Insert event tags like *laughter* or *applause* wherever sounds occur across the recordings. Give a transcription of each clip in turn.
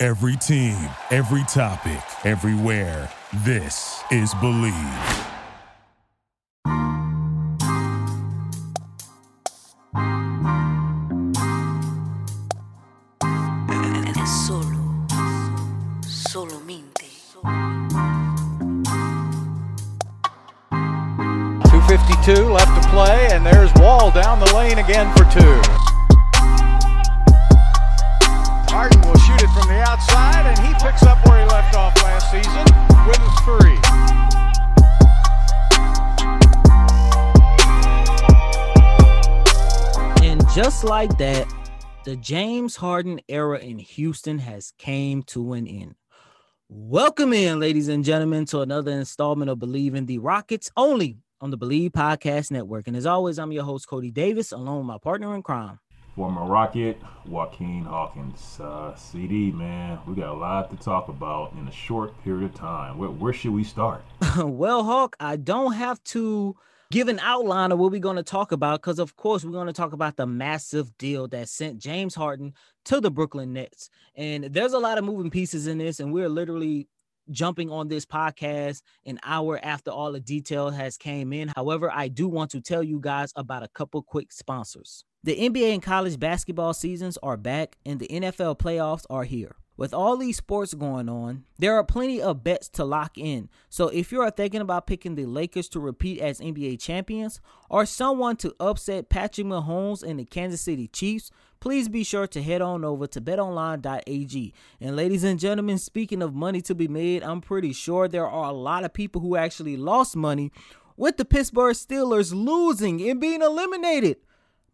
Every team, every topic, everywhere. This is Believe. Solo, solo mente. 252 left to play, and there's Wall down the lane again for two. Just like that, the James Harden era in Houston has came to an end. Welcome in, ladies and gentlemen, to another installment of Believe in the Rockets, only on the Believe Podcast Network. And as always, I'm your host, Coty Davis, along with my partner in crime. Former Rocket, Joaquin Hawkins. Uh, CD, man, we got a lot to talk about in a short period of time. Where, where should we start? *laughs* well, Hawk, I don't have to give an outline of what we're going to talk about because, of course, we're going to talk about the massive deal that sent James Harden to the Brooklyn Nets. And there's a lot of moving pieces in this, and we're literally jumping on this podcast an hour after all the detail has came in. However, I do want to tell you guys about a couple quick sponsors. The NBA and college basketball seasons are back and the NFL playoffs are here. With all these sports going on, there are plenty of bets to lock in. So if you are thinking about picking the Lakers to repeat as NBA champions or someone to upset Patrick Mahomes and the Kansas City Chiefs, please be sure to head on over to betonline.ag. And ladies and gentlemen, speaking of money to be made, I'm pretty sure there are a lot of people who actually lost money with the Pittsburgh Steelers losing and being eliminated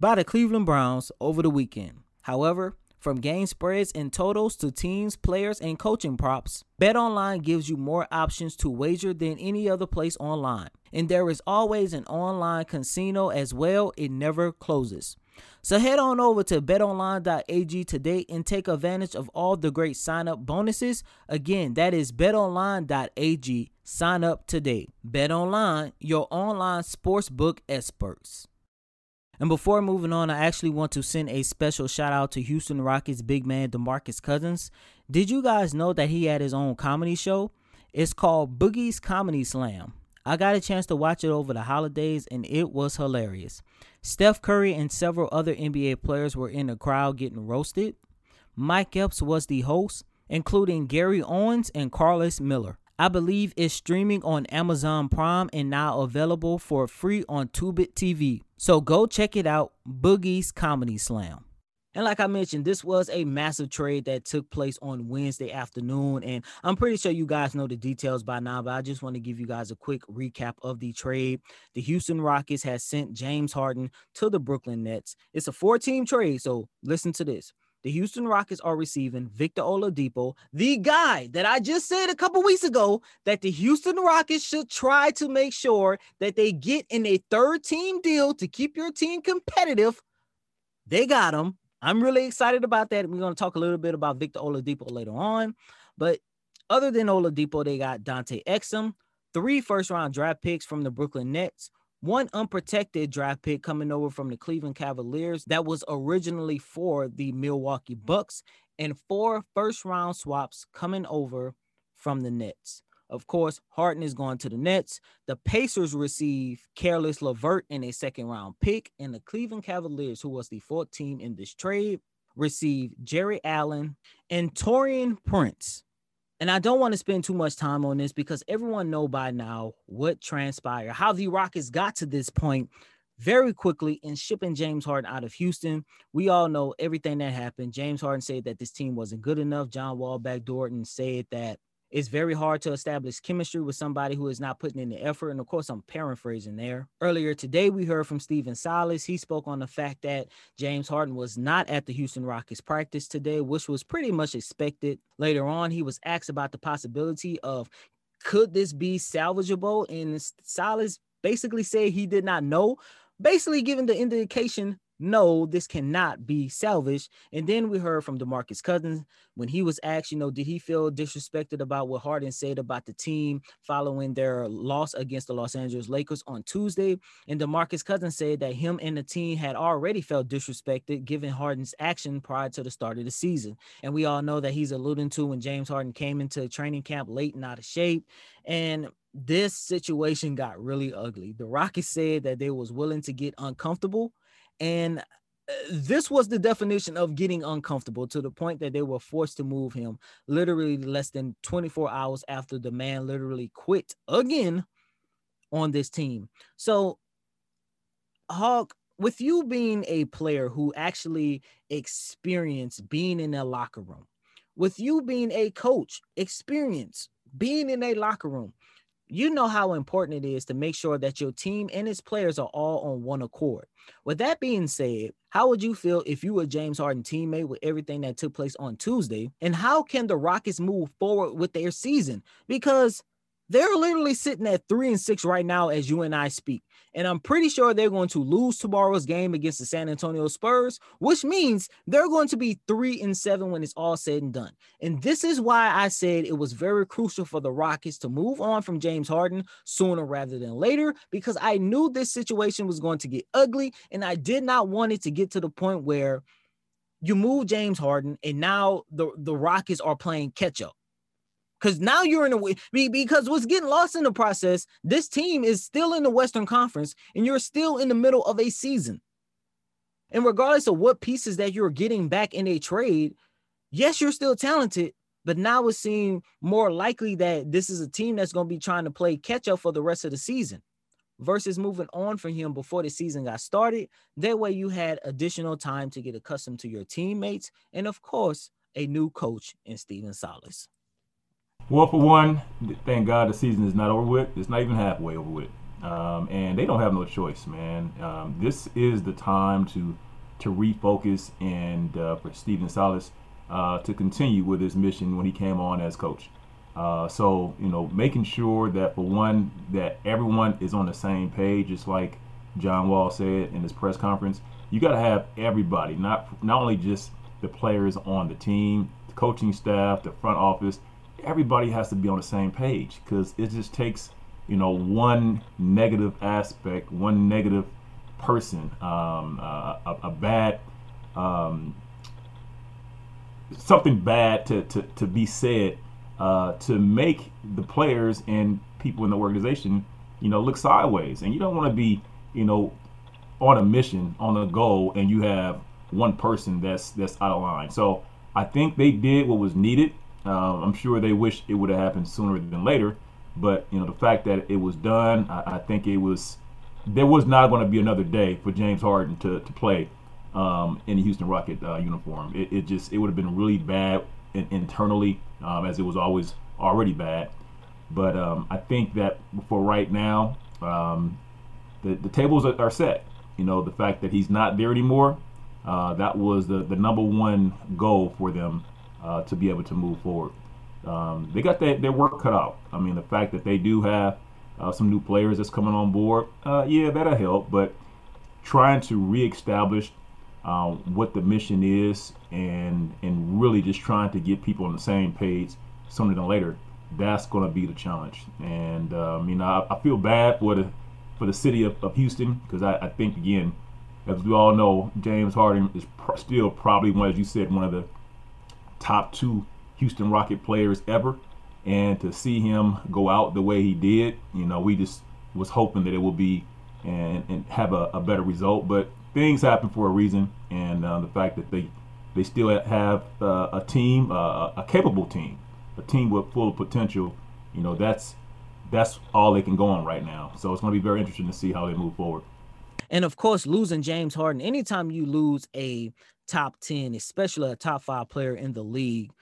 by the Cleveland Browns over the weekend. However, from game spreads and totals to teams, players, and coaching props, BetOnline gives you more options to wager than any other place online. And there is always an online casino as well, it never closes. So head on over to betonline.ag today and take advantage of all the great sign up bonuses. Again, that is betonline.ag. Sign up today. BetOnline, your online sportsbook experts. And before moving on, I actually want to send a special shout out to Houston Rockets big man DeMarcus Cousins. Did you guys know that he had his own comedy show? It's called Boogie's Comedy Slam. I got a chance to watch it over the holidays and it was hilarious. Steph Curry and several other NBA players were in the crowd getting roasted. Mike Epps was the host, including Gary Owens and Carlos Miller. I believe it's streaming on Amazon Prime and now available for free on Tubi TV. So go check it out, Boogie's Comedy Slam. And like I mentioned, this was a massive trade that took place on Wednesday afternoon. And I'm pretty sure you guys know the details by now, but I just want to give you guys a quick recap of the trade. The Houston Rockets has sent James Harden to the Brooklyn Nets. It's a four team trade. So listen to this. The Houston Rockets are receiving Victor Oladipo, the guy that I just said a couple weeks ago that the Houston Rockets should try to make sure that they get in a third team deal to keep your team competitive. They got him. I'm really excited about that. We're going to talk a little bit about Victor Oladipo later on. But other than Oladipo, they got Dante Exum, three first round draft picks from the Brooklyn Nets, one unprotected draft pick coming over from the Cleveland Cavaliers that was originally for the Milwaukee Bucks, and four first round swaps coming over from the Nets. Of course, Harden is going to the Nets. The Pacers receive Caris LeVert in a second round pick, and the Cleveland Cavaliers, who was the fourth team in this trade, receive Jarrett Allen and Taurean Prince. And I don't want to spend too much time on this because everyone know by now what transpired, how the Rockets got to this point very quickly in shipping James Harden out of Houston. We all know everything that happened. James Harden said that this team wasn't good enough. John Wall backdoored and said that It's very hard to establish chemistry with somebody who is not putting in the effort. And of course, I'm paraphrasing there. Earlier today, we heard from Stephen Silas. He spoke on the fact that James Harden was not at the Houston Rockets practice today, which was pretty much expected. Later on, he was asked about the possibility of could this be salvageable? And Silas basically said he did not know, basically giving the indication no, this cannot be salvaged. And then we heard from DeMarcus Cousins when he was asked, you know, did he feel disrespected about what Harden said about the team following their loss against the Los Angeles Lakers on Tuesday? And DeMarcus Cousins said that him and the team had already felt disrespected given Harden's action prior to the start of the season. And we all know that he's alluding to when James Harden came into training camp late and out of shape. And this situation got really ugly. The Rockets said that they was willing to get uncomfortable and uh, this was the definition of getting uncomfortable to the point that they were forced to move him literally less than 24 hours after the man literally quit again on this team. So, Hawk, with you being a player who actually experienced being in a locker room, with you being a coach, experience being in a locker room, you know how important it is to make sure that your team and its players are all on one accord. With that being said, how would you feel if you were James Harden teammate with everything that took place on Tuesday? And how can the Rockets move forward with their season? Because they're literally sitting at three and six right now as you and I speak. And I'm pretty sure they're going to lose tomorrow's game against the San Antonio Spurs, which means they're going to be three and seven when it's all said and done. And this is why I said it was very crucial for the Rockets to move on from James Harden sooner rather than later, because I knew this situation was going to get ugly. And I did not want it to get to the point where you move James Harden and now the, the Rockets are playing catch up because now you're in a way because what's getting lost in the process, this team is still in the Western Conference and you're still in the middle of a season. And regardless of what pieces that you're getting back in a trade, yes, you're still talented, but now it seems more likely that this is a team that's going to be trying to play catch up for the rest of the season versus moving on from him before the season got started. That way, you had additional time to get accustomed to your teammates and, of course, a new coach in Stephen Silas. Well, for one, thank God the season is not over with. It's not even halfway over with. Um, and they don't have no choice, man. Um, this is the time to to refocus and uh, for Stephen Silas uh, to continue with his mission when he came on as coach. Uh, so you know, making sure that for one that everyone is on the same page, just like John Wall said in his press conference. You got to have everybody, not not only just the players on the team, the coaching staff, the front office everybody has to be on the same page because it just takes you know one negative aspect one negative person um, uh, a, a, bad um, something bad to, to, to be said uh, to make the players and people in the organization you know look sideways. And you don't want to be you know on a mission on a goal and you have one person that's that's out of line. So i think they did what was needed um, I'm sure they wish it would have happened sooner than later, but you know the fact that it was done, I, I think it was. There was not going to be another day for James Harden to, to play um, in the Houston Rocket uh, uniform. It, it, just it would have been really bad in, internally, um, as it was always already bad. But um, I think that for right now, um, the the tables are, are, set. You know, the fact that he's not there anymore, uh, that was the the number one goal for them uh, to be able to move forward. Um, they got their, their work cut out. I mean, the fact that they do have uh, some new players that's coming on board, uh, yeah, that'll help. But trying to reestablish um, what the mission is and and really just trying to get people on the same page sooner than later, that's going to be the challenge. And um, you know, I, I, feel bad for the for the city of, of Houston because I, I, think again, as we all know, James Harden is still probably one, as you said, one of the top two Houston Rocket players ever. And to see him go out the way he did, you know, we just was hoping that it would be and, and have a, a better result. But things happen for a reason, and uh, the fact that they they still have uh, a team, uh, a capable team, a team with full potential. You know, that's that's all they can go on right now. So it's going to be very interesting to see how they move forward. And of course, losing James Harden, anytime you lose a top 10, especially a top five player in the league,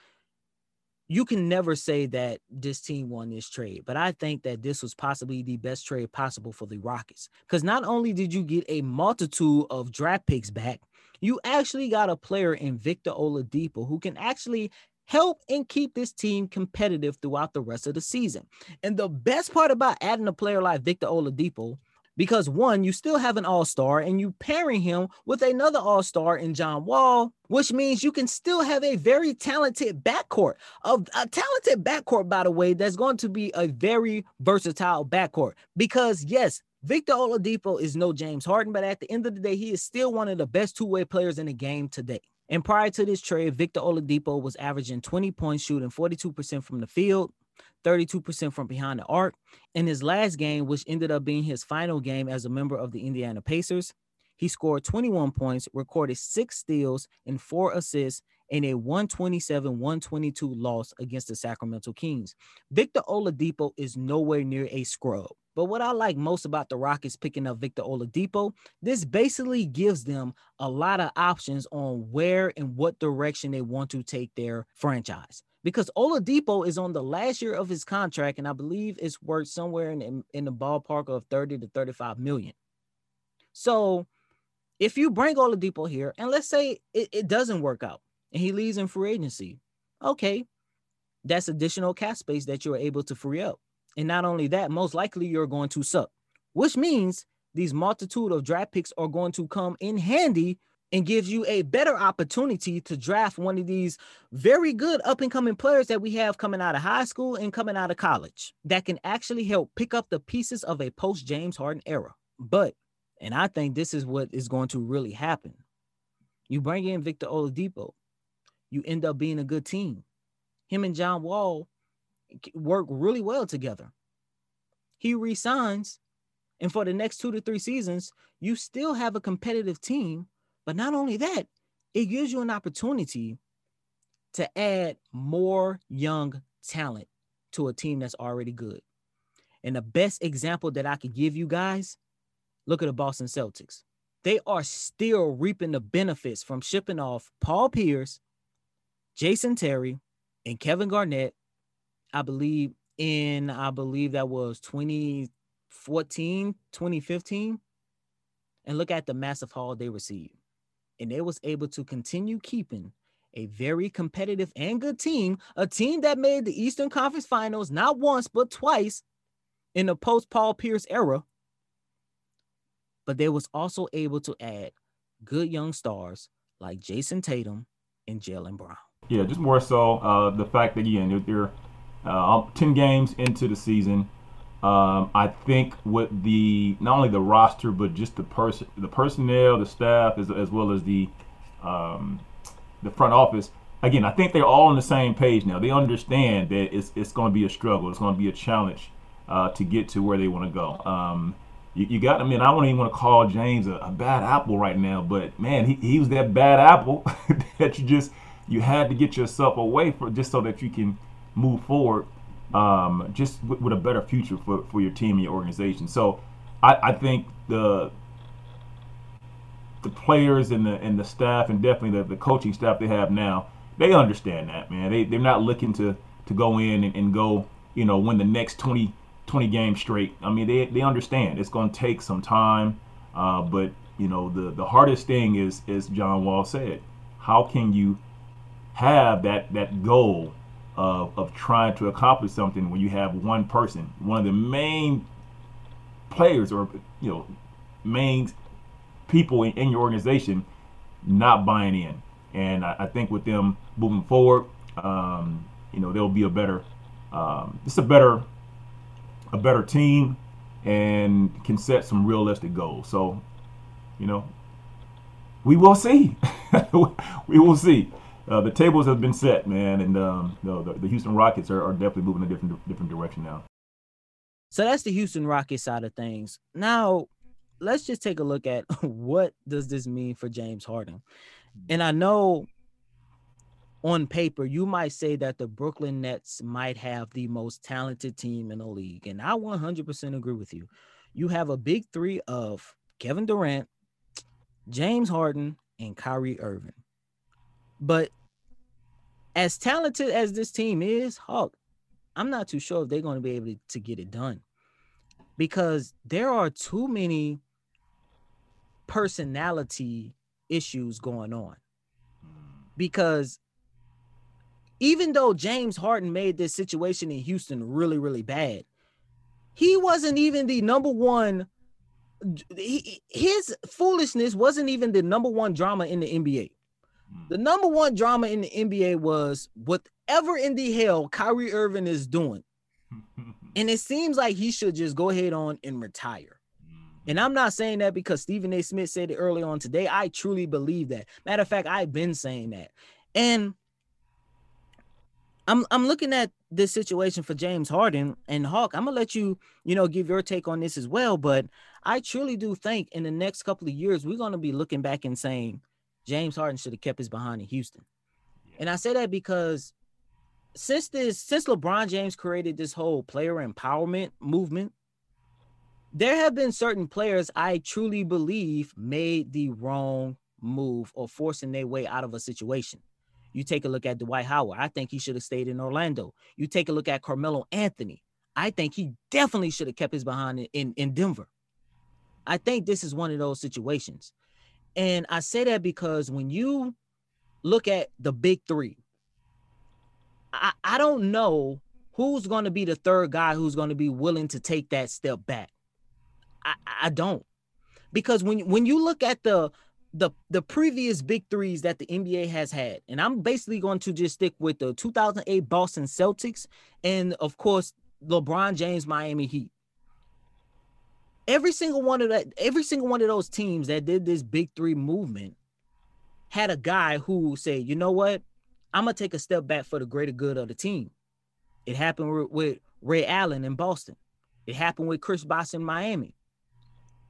you can never say that this team won this trade, but I think that this was possibly the best trade possible for the Rockets. Because not only did you get a multitude of draft picks back, you actually got a player in Victor Oladipo who can actually help and keep this team competitive throughout the rest of the season. And the best part about adding a player like Victor Oladipo because one, you still have an all-star and you pairing him with another all-star in John Wall, which means you can still have a very talented backcourt. Of a talented backcourt, by the way, that's going to be a very versatile backcourt. Because yes, Victor Oladipo is no James Harden, but at the end of the day, he is still one of the best two-way players in the game today. And prior to this trade, Victor Oladipo was averaging 20 points, shooting 42% from the field, 32% from behind the arc. In his last game, which ended up being his final game as a member of the Indiana Pacers, he scored 21 points, recorded six steals and four assists in a 127 122 loss against the Sacramento Kings. Victor Oladipo is nowhere near a scrub. But what I like most about the Rockets picking up Victor Oladipo, this basically gives them a lot of options on where and what direction they want to take their franchise because Oladipo is on the last year of his contract, and I believe it's worth somewhere in, in, in the ballpark of 30 to 35 million. So if you bring Oladipo here, and let's say it, it doesn't work out and he leaves in free agency, okay, that's additional cap space that you're able to free up. And not only that, most likely you're going to suck, which means these multitude of draft picks are going to come in handy and gives you a better opportunity to draft one of these very good up and coming players that we have coming out of high school and coming out of college that can actually help pick up the pieces of a post James Harden era. But, and I think this is what is going to really happen. You bring in Victor Oladipo, you end up being a good team. Him and John Wall work really well together. He resigns, and for the next two to three seasons, you still have a competitive team but not only that, it gives you an opportunity to add more young talent to a team that's already good. And the best example that I could give you guys, look at the Boston Celtics. They are still reaping the benefits from shipping off Paul Pierce, Jason Terry, and Kevin Garnett. I believe in I believe that was 2014, 2015. And look at the massive haul they received and they was able to continue keeping a very competitive and good team, a team that made the Eastern Conference Finals not once but twice in the post Paul Pierce era. But they was also able to add good young stars like Jayson Tatum and Jaylen Brown. Yeah, just more so uh, the fact that again they're uh, ten games into the season. Um, I think with the not only the roster but just the person, the personnel, the staff, as, as well as the um, the front office. Again, I think they're all on the same page now. They understand that it's it's going to be a struggle. It's going to be a challenge uh, to get to where they want to go. Um, you, you, got. I mean, I don't even want to call James a, a, bad apple right now, but man, he, he was that bad apple *laughs* that you just you had to get yourself away from just so that you can move forward um, just w- with a better future for, for your team and your organization. So I, I think the the players and the and the staff and definitely the, the coaching staff they have now, they understand that, man. They they're not looking to to go in and, and go, you know, win the next 20, 20 games straight. I mean, they, they understand it's going to take some time, uh, but you know, the the hardest thing is, as John Wall said, how can you have that that goal of, of trying to accomplish something when you have one person, one of the main players or you know main people in, in your organization not buying in. And I, I think with them moving forward, um, you know, there'll be a better, um, it's a better, a better team, and can set some realistic goals. So, you know, we will see. *laughs* we will see uh, the tables have been set, man, and um, the, the Houston Rockets are, are definitely moving a different different direction now. So that's the Houston Rockets side of things. Now, let's just take a look at *laughs* what does this mean for James Harden. And I know on paper you might say that the Brooklyn Nets might have the most talented team in the league, and I 100% agree with you. You have a big three of Kevin Durant, James Harden, and Kyrie Irving. But as talented as this team is, Hawk, I'm not too sure if they're going to be able to, get it done because there are too many personality issues going on. Because even though James Harden made this situation in Houston really, really bad, he wasn't even the number one. He, his foolishness wasn't even the number one drama in the NBA. Mm. The number one drama in the NBA was whatever in the hell Kyrie Irving is doing. *laughs* and it seems like he should just go ahead on and retire. Mm. And I'm not saying that because Stephen A. Smith said it early on today. I truly believe that. Matter of fact, I've been saying that. And I'm I'm looking at this situation for James Harden and Hawk. I'm gonna let you, you know, give your take on this as well. But I truly do think in the next couple of years, we're gonna be looking back and saying James Harden should have kept his behind in Houston. And I say that because since this, since LeBron James created this whole player empowerment movement, there have been certain players I truly believe made the wrong move or forcing their way out of a situation. You take a look at Dwight Howard. I think he should have stayed in Orlando. You take a look at Carmelo Anthony. I think he definitely should have kept his behind in, in, in Denver. I think this is one of those situations. And I say that because when you look at the big three, I, I don't know who's going to be the third guy who's going to be willing to take that step back. I, I don't. Because when when you look at the the the previous big threes that the NBA has had, and I'm basically going to just stick with the 2008 Boston Celtics and of course LeBron James Miami Heat every single one of that, every single one of those teams that did this big three movement had a guy who said, you know what, I'm gonna take a step back for the greater good of the team. It happened with Ray Allen in Boston. It happened with Chris Bosh in Miami.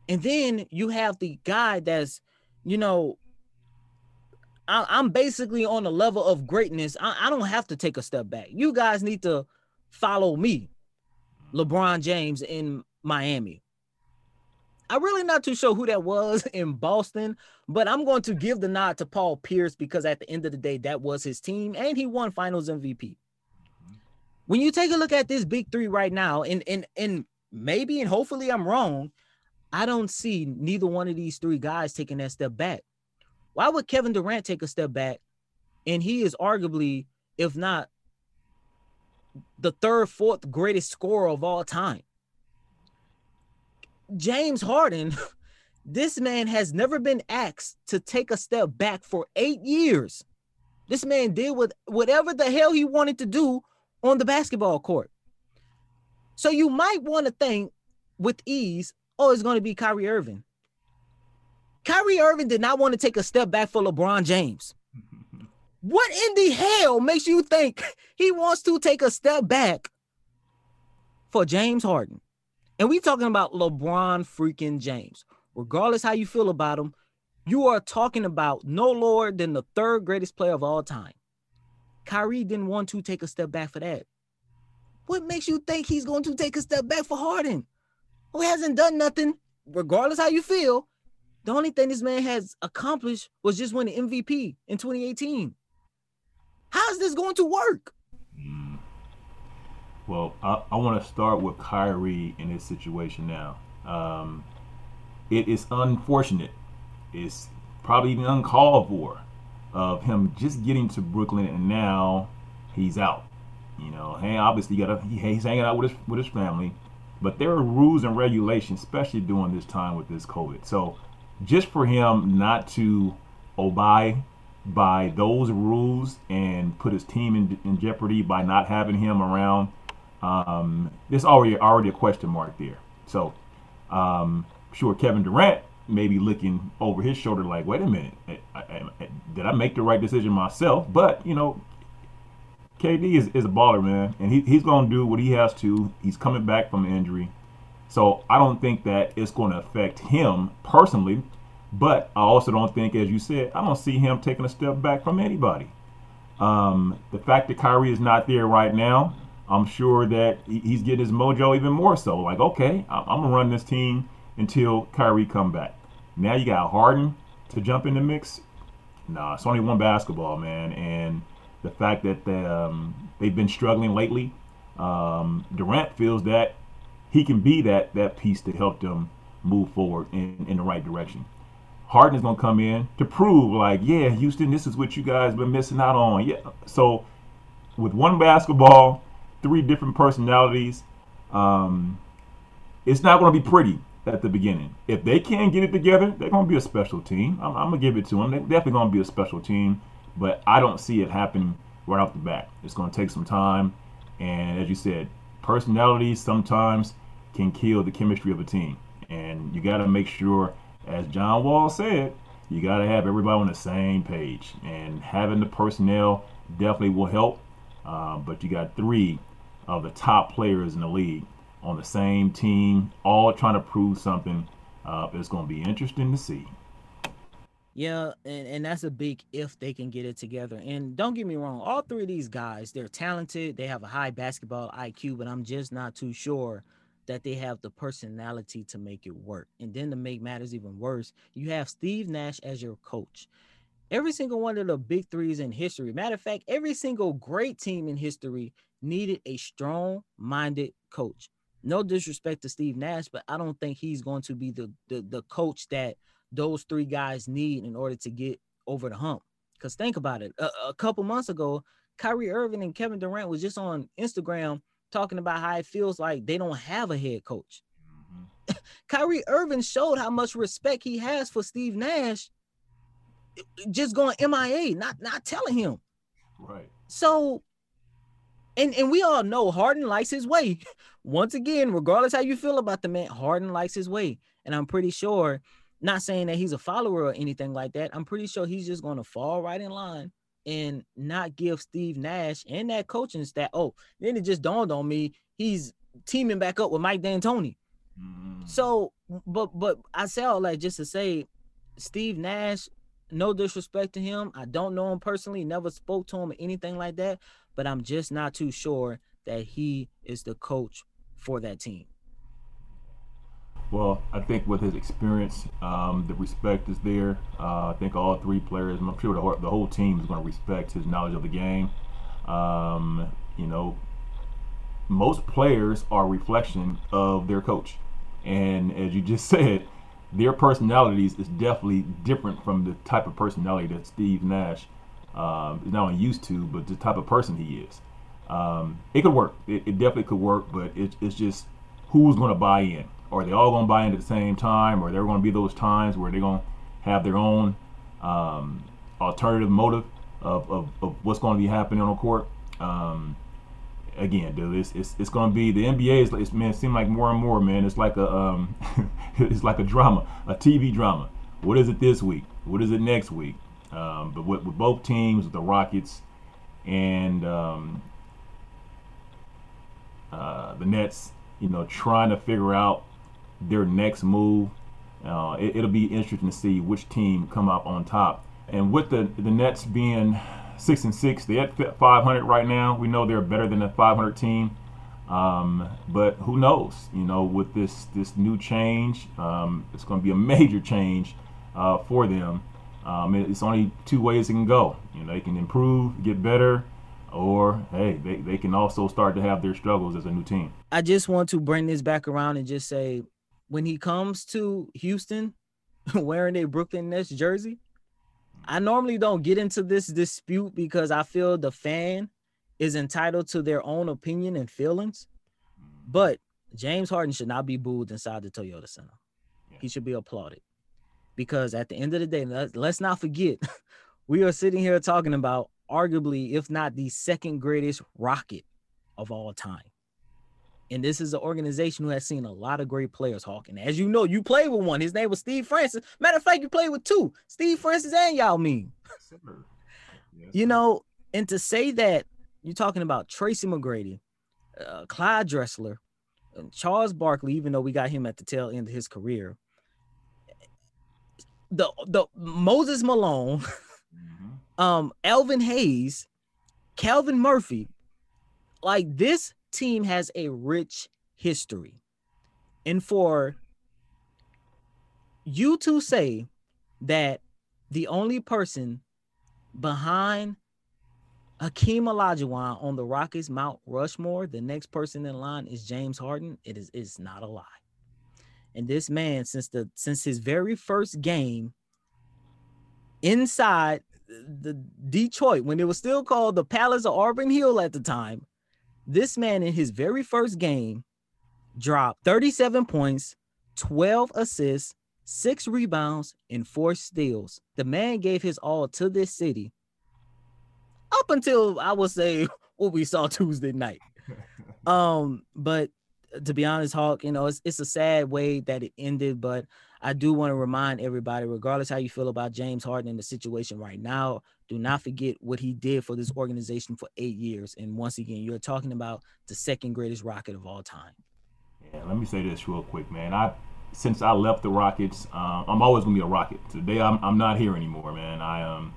And then you have the guy that's, you know, I, am basically on a level of greatness. I, I don't have to take a step back. You guys need to follow me, LeBron James in Miami. I'm really not too sure who that was *laughs* in Boston, but I'm going to give the nod to Paul Pierce because at the end of the day, that was his team and he won finals MVP. When you take a look at this big three right now, and and and maybe and hopefully I'm wrong, I don't see neither one of these three guys taking that step back. Why would Kevin Durant take a step back? And he is arguably, if not the third, fourth greatest scorer of all time. James Harden, *laughs* this man has never been asked to take a step back for eight years. This man did with whatever the hell he wanted to do on the basketball court. So you might want to think with ease, oh, it's going to be Kyrie Irving. Kyrie Irving did not want to take a step back for LeBron James. *laughs* what in the hell makes you think *laughs* he wants to take a step back for James Harden? And we talking about LeBron freaking James. Regardless how you feel about him, you are talking about no lower than the third greatest player of all time. Kyrie didn't want to take a step back for that. What makes you think he's going to take a step back for Harden? Who hasn't done nothing, regardless how you feel. The only thing this man has accomplished was just win the MVP in 2018. How is this going to work? Well, I, I want to start with Kyrie in his situation now. Um, it is unfortunate. It's probably even uncalled for of him just getting to Brooklyn and now he's out. You know, hey, obviously got he, he's hanging out with his with his family, but there are rules and regulations, especially during this time with this COVID. So, just for him not to obey by those rules and put his team in, in jeopardy by not having him around um, there's already already a question mark there. So, um, sure, Kevin Durant may be looking over his shoulder like, wait a minute, I, I, I, did I make the right decision myself? But you know, KD is, is a baller, man, and he, he's going to do what he has to. He's coming back from injury, so I don't think that it's going to affect him personally. But I also don't think, as you said, I don't see him taking a step back from anybody. Um, the fact that Kyrie is not there right now, I'm sure that he's getting his mojo even more so. Like, okay, I'm gonna run this team until Kyrie come back. Now you got Harden to jump in the mix. Nah, it's only one basketball, man, and the fact that the, um, they've been struggling lately. Um, Durant feels that he can be that that piece to help them move forward in, in the right direction. Harden is gonna come in to prove, like, yeah, Houston, this is what you guys been missing out on. Yeah, so with one basketball, three different personalities, um, it's not gonna be pretty at the beginning. If they can get it together, they're gonna be a special team. I'm, I'm gonna give it to them. They're definitely gonna be a special team, but I don't see it happening right off the bat. It's gonna take some time, and as you said, personalities sometimes can kill the chemistry of a team, and you got to make sure as John Wall said, you got to have everybody on the same page. And having the personnel definitely will help. Uh, but you got three of the top players in the league on the same team, all trying to prove something. Uh, it's going to be interesting to see. Yeah, and, and that's a big if they can get it together. And don't get me wrong, all three of these guys, they're talented, they have a high basketball IQ, but I'm just not too sure that they have the personality to make it work. And then to make matters even worse, you have Steve Nash as your coach. Every single one of the big threes in history, matter of fact, every single great team in history needed a strong minded coach. No disrespect to Steve Nash, but I don't think he's going to be the, the, the coach that those three guys need in order to get over the hump. Because think about it, a, a couple months ago, Kyrie Irving and Kevin Durant was just on Instagram talking about how it feels like they don't have a head coach. Mm-hmm. *laughs* Kyrie Irving showed how much respect he has for Steve Nash, just going MIA, not not telling him. Right. So, and and we all know Harden likes his way. *laughs* Once again, regardless how you feel about the man, Harden likes his way, and I'm pretty sure. Not saying that he's a follower or anything like that. I'm pretty sure he's just going to fall right in line and not give Steve Nash and that coaching staff. Oh, then it just dawned on me he's teaming back up with Mike D'Antoni. Mm. So, but but I say all that just to say, Steve Nash. No disrespect to him. I don't know him personally. Never spoke to him or anything like that. But I'm just not too sure that he is the coach for that team. Well, I think with his experience, um, the respect is there. Uh, I think all three players, I'm sure the whole, the whole team is going to respect his knowledge of the game. Um, you know, most players are a reflection of their coach. And as you just *laughs* said, their personalities is definitely different from the type of personality that Steve Nash um, not only used to, but the type of person he is. Um, it could work. It, it, definitely could work, but it, it's just who's going to buy in are they all going to buy in at the same time, or there going to be those times where they're going to have their own um, alternative motive of, of, of, what's going to be happening on the court? Um, again, dude, it's, it's, it's going to be the NBA is it's, man, it seems like more and more, man. It's like a um, *laughs* it's like a drama, a TV drama. What is it this week? What is it next week? Um, but with, with, both teams, the Rockets and um, uh, the Nets, you know, trying to figure out their next move. Uh, it, will be interesting to see which team come up on top. And with the the Nets being six and six, they're at 500 right now. We know they're better than a 500 team. Um, but who knows? You know, with this this new change, um, it's going to be a *laughs* major change uh, for them. Um, it's only two ways it can go. You know, they can improve, get better, or hey, they, they can also start to have their struggles as a new team. I just want to bring this back around and just say when he comes to Houston *laughs* wearing a Brooklyn Nets jersey, I normally don't get into this dispute because I feel the fan is entitled to their own opinion and feelings. But James Harden should not be booed inside the Toyota Center. He should be applauded. Because at the end of the day, let's not forget, *laughs* we are sitting here talking about arguably, if not the second greatest rocket of all time. And this is an organization who has seen a lot of great players, Hawk. And as you know, you played with one. His name was Steve Francis. Matter of fact, you played with two, Steve Francis and Yao Ming. *laughs* Yes, you know, and to say that you're talking about Tracy McGrady, uh, Clyde Drexler, and Charles Barkley, even though we got him at the tail end of his career, the the Moses Malone, mm-hmm. *laughs* um, Elvin Hayes, Calvin Murphy, like this team has a rich history. And for you to say that the only person behind Akeem Olajuwon on the Rockets Mount Rushmore. The next person in line is James Harden. It is it's not a lie. And this man, since the since his very first game inside the Detroit, when it was still called the Palace of Auburn Hill at the time, this man in his very first game dropped 37 points, 12 assists, six rebounds, and four steals. The man gave his all to this city up until I would say *laughs* what we saw Tuesday night. *laughs* Um, but to be honest, Hawk, you know, it's it's a sad way that it ended, but I do want to remind everybody, regardless how you feel about James Harden in the situation right now, do not forget what he did for this organization for eight years. And once again, you're talking about the second greatest rocket of all time. Yeah, let me say this real quick, man. I since I left the Rockets, uh, I'm always gonna be a Rocket. Today, I'm, I'm not here anymore, man. I um,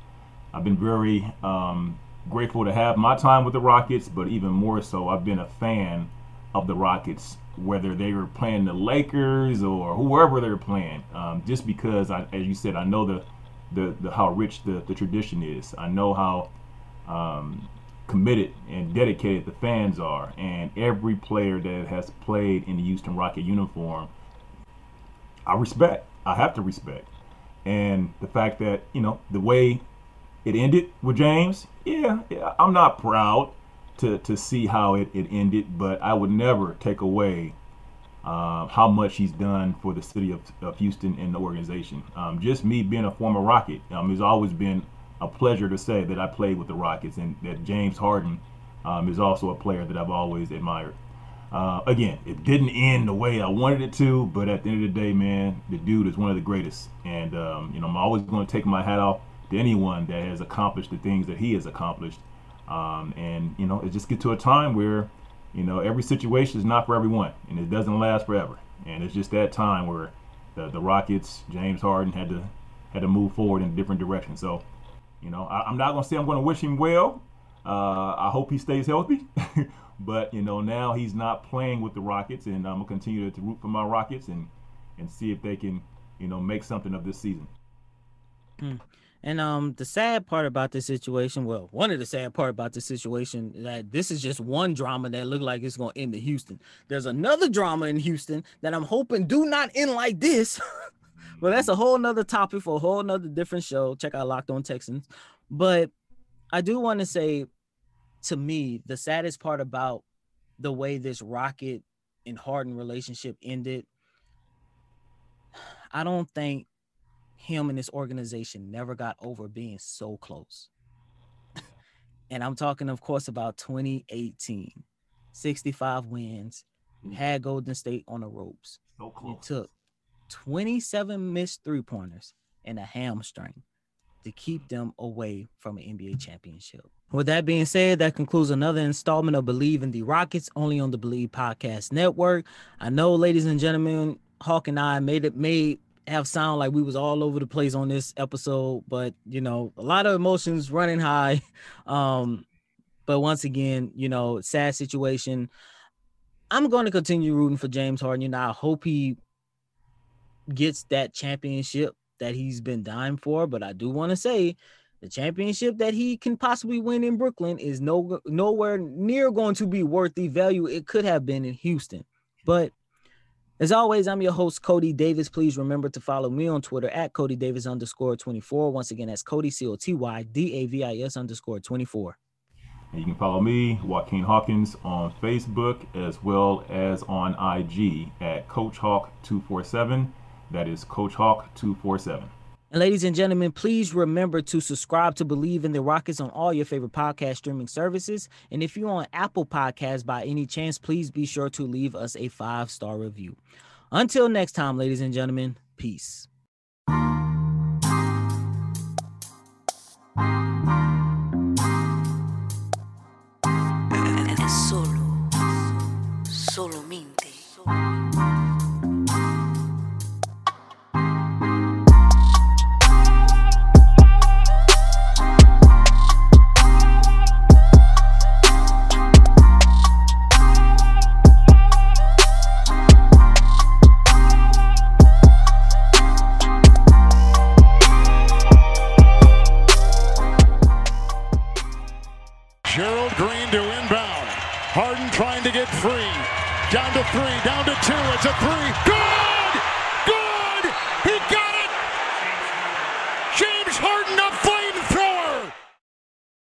I've been very um, grateful to have my time with the Rockets, but even more so, I've been a fan of the Rockets, whether they were playing the Lakers or whoever they're playing. Um, just because, I, as you said, I know the, the, the how rich the, the tradition is. I know how um, committed and dedicated the fans are, and every player that has played in the Houston Rocket uniform I respect. I have to respect. And the fact that, you know, the way it ended with James, yeah, yeah I'm not proud to, to see how it, it ended, but I would never take away uh, how much he's done for the city of, of Houston and the organization. Um, just me being a former Rocket, um, it's always been a pleasure to say that I played with the Rockets and that James Harden um, is also a player that I've always admired. Uh, again, it didn't end the way I wanted it to, but at the end of the day, man, the dude is one of the greatest. And, um, you know, I'm always going to take my hat off to anyone that has accomplished the things that he has accomplished. Um, and, you know, it just get to a time where, you know, every situation is not for everyone and it doesn't last forever. And it's just that time where the, the Rockets, James Harden had to had to move forward in a different direction. So, you know, I, am not to say I'm to wish him well. Uh, I hope he stays healthy. *laughs* But you know now he's not playing with the Rockets, and I'm gonna continue to root for my Rockets and and see if they can you know make something of this season. Mm. And um, the sad part about this situation, well, one of the sad part about this situation that this is just one drama that looked like it's gonna end in Houston. There's another drama in Houston that I'm hoping do not end like this. *laughs* but that's a whole nother topic for a whole nother different show. Check out Locked On Texans. But I do want to say to me, the saddest part about the way this Rocket and Harden relationship ended, I don't think him and this organization never got over being so close. *laughs* and I'm talking, of course, about 2018, 65 wins. You had Golden State on the ropes. So close. You took 27 missed three pointers and a hamstring to keep them away from an NBA championship. With that being said, that concludes another installment of Believe in the Rockets, only on the Believe Podcast Network. I know, ladies and gentlemen, Hawk and I made it made have sound like we was all over the place on this episode, but you know, a lot of emotions running high. *laughs* Um, but once again, you know, sad situation. I'm going to continue rooting for James Harden. You know, I hope he gets that championship that he's been dying for. But I do want to say the championship that he can possibly win in Brooklyn is no nowhere near going to be worth the value it could have been in Houston. But as always, I'm your host, Coty Davis. Please remember to follow me on Twitter at Coty Davis underscore 24. Once again, that's Coty, C O T Y D A V I S underscore 24. And you can follow me, Joaquin Hawkins, on Facebook as well as on IG at Coach Hawk 247. That is Coach Hawk 247. And ladies and gentlemen, please remember to subscribe to Believe in the Rockets on all your favorite podcast streaming services. And if you're on Apple Podcasts by any chance, please be sure to leave us a five star review. Until next time, ladies and gentlemen, peace. Solo, solo mente.